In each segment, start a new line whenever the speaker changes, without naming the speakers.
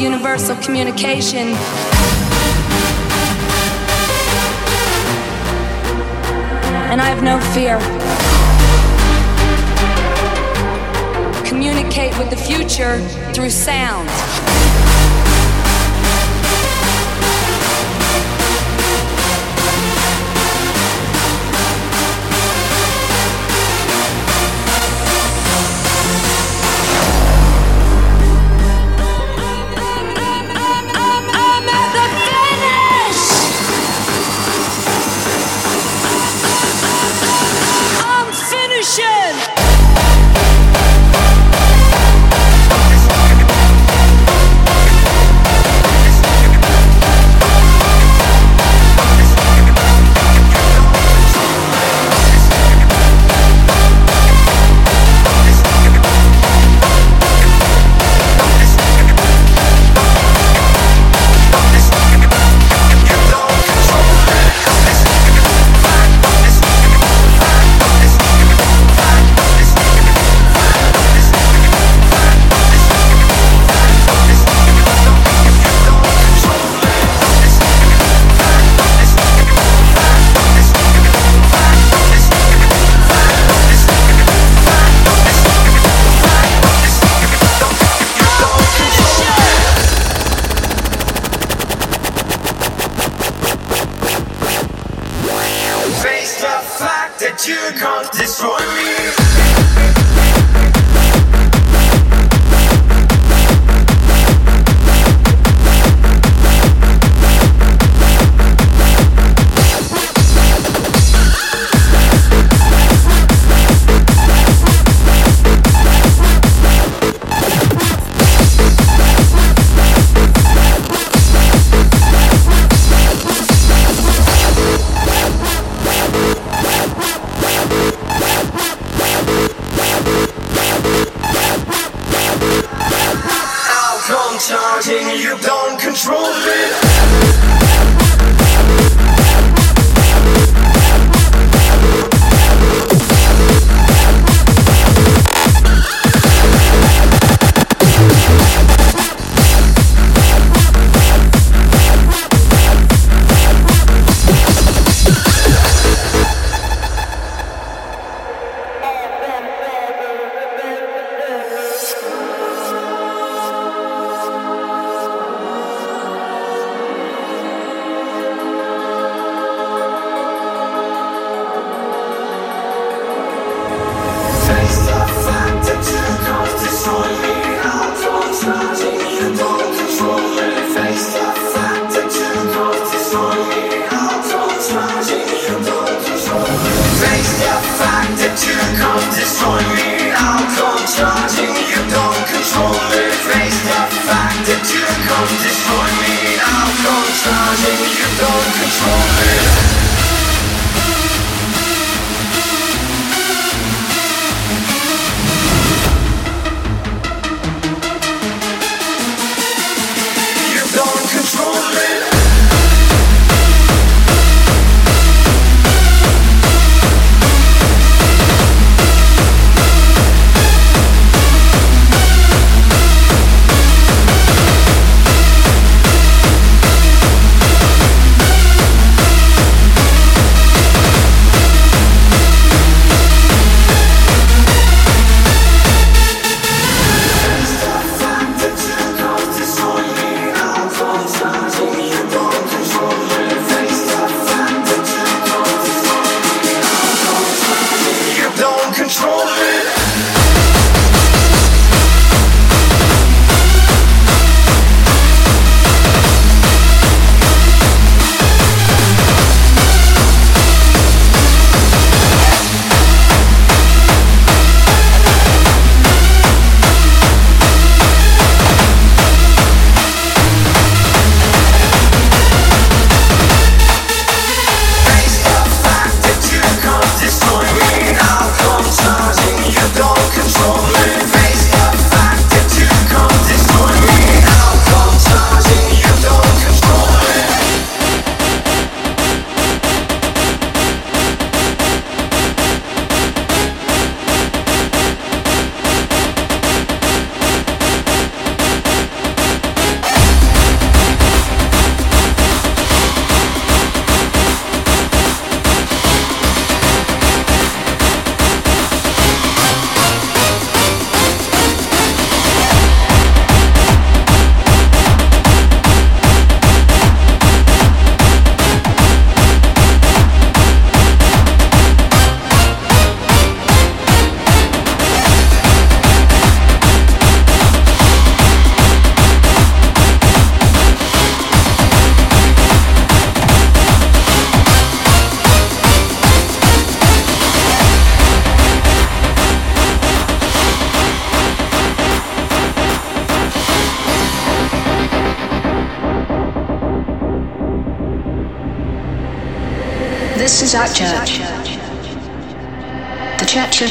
universal communication. And I have no fear. Communicate with the future through sound.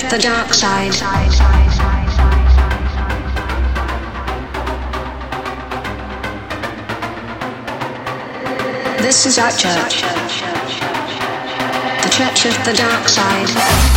the
dark side. This is our church. The Church of the Dark Side.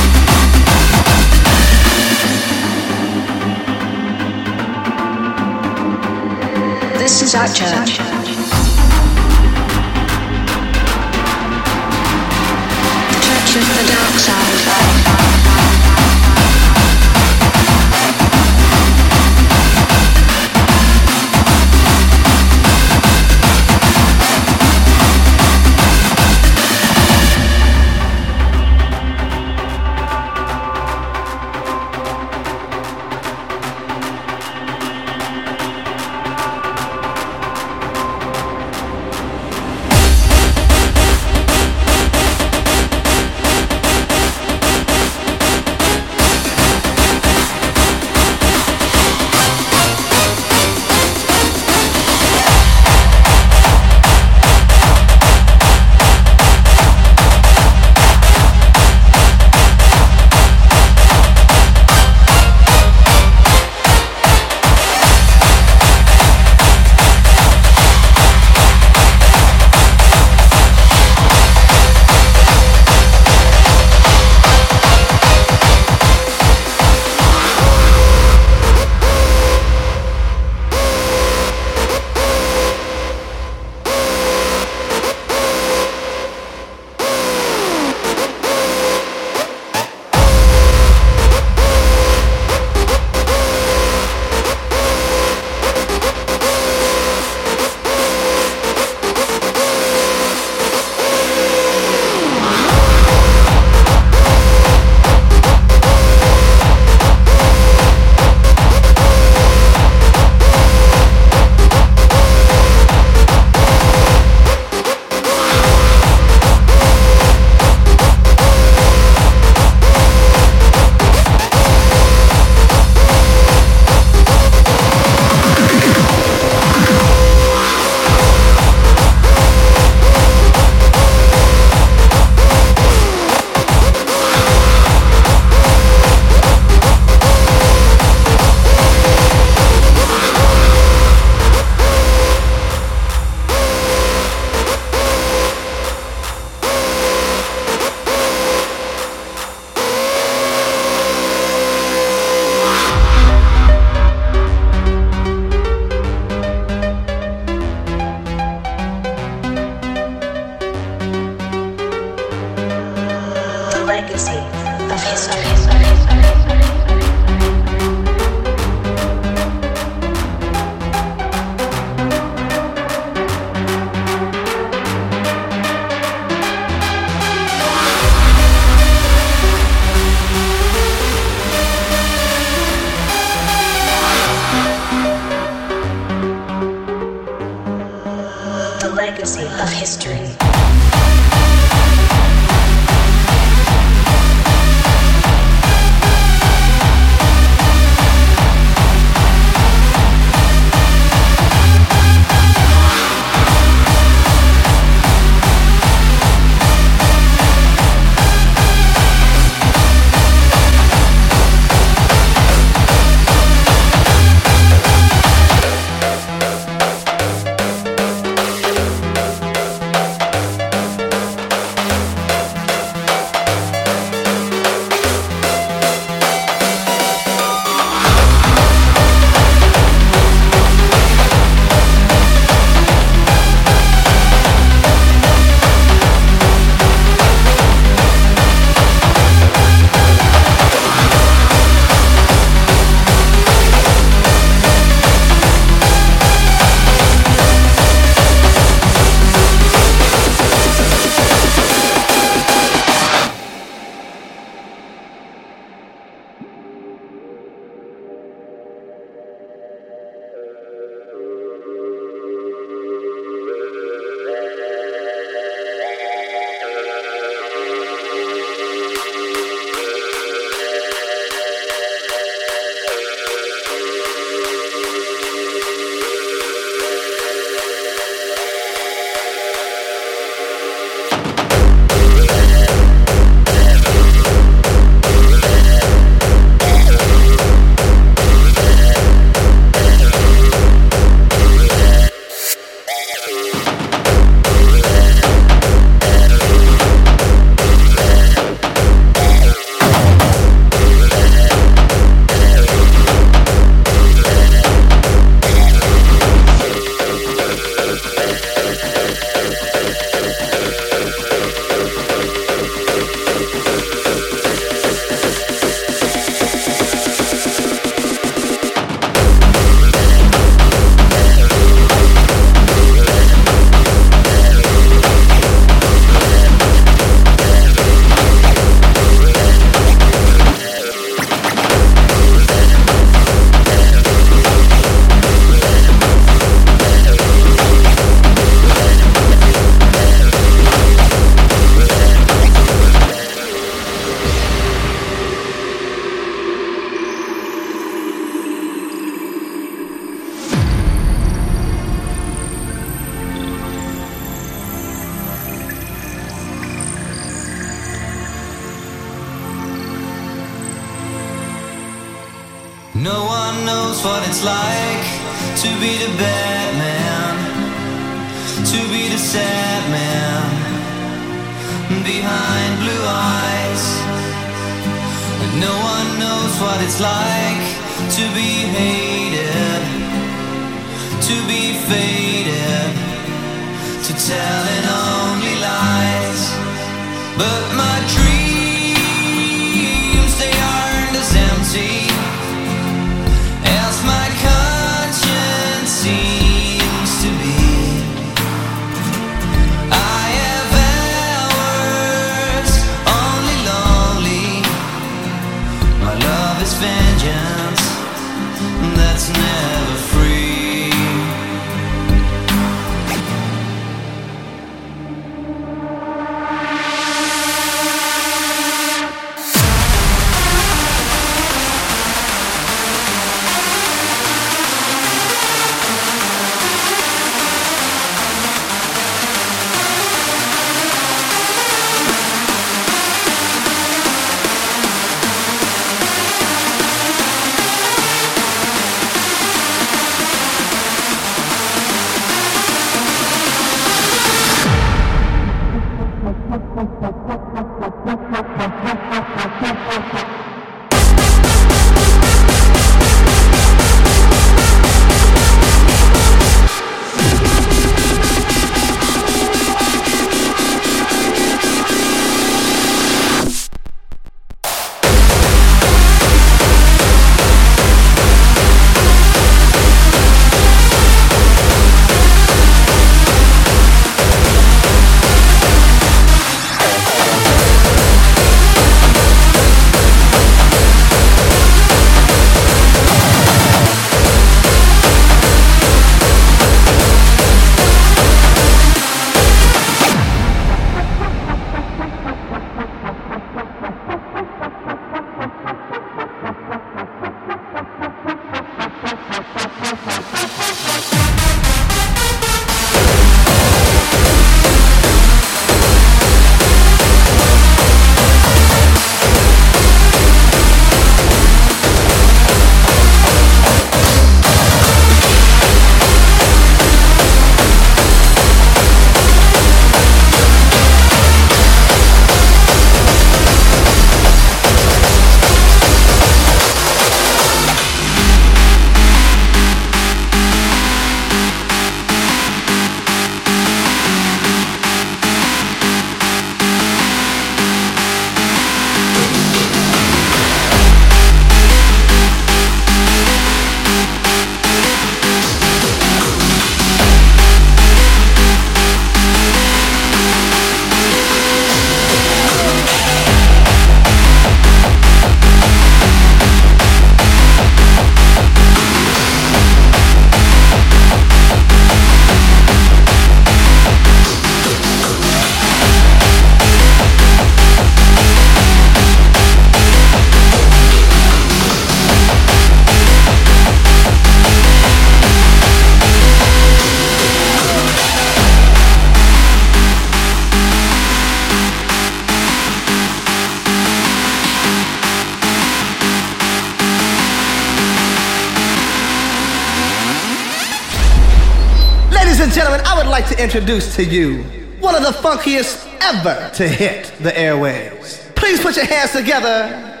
Like to introduce to you one of the funkiest ever to hit the airwaves. Please put your hands together.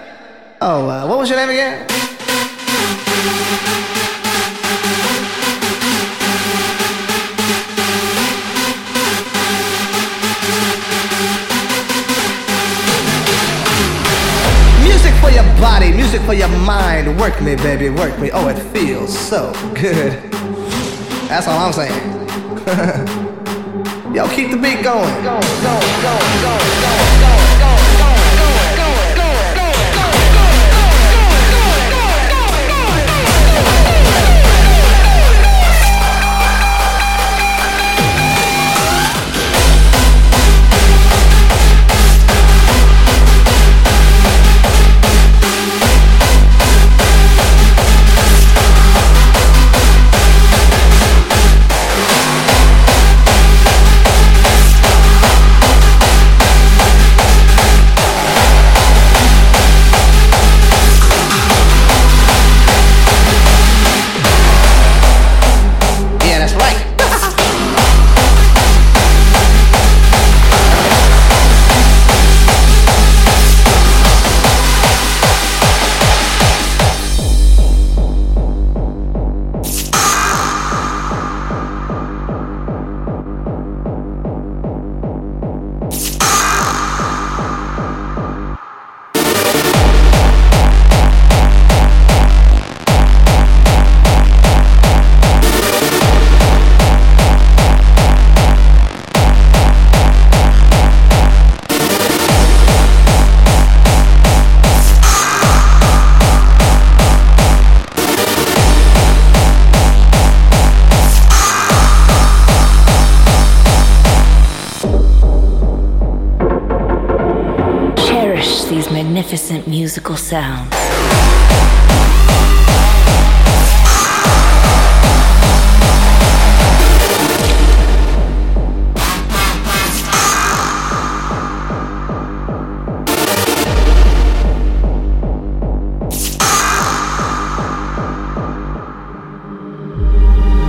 Oh, uh, what was your name again? Music for your body, music for your mind. Work me, baby, work me. Oh, it feels so good. That's all I'm saying. Yo, keep the beat going. Go, go, go,
musical sounds.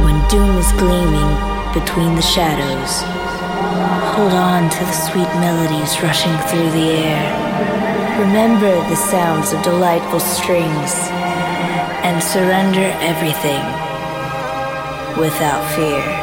When doom is gleaming between the shadows, hold on to the sweet melodies rushing through the air. Remember the sounds of delightful strings and surrender everything without fear.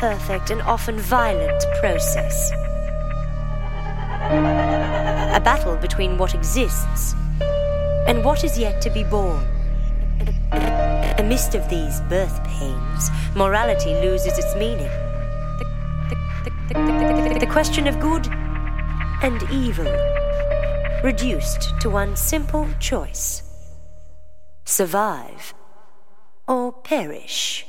imperfect and often violent process. A battle between what exists and what is yet to be born. Amidst of these birth pains, morality loses its meaning. The, the, question of good and evil reduced to one simple choice survive or perish.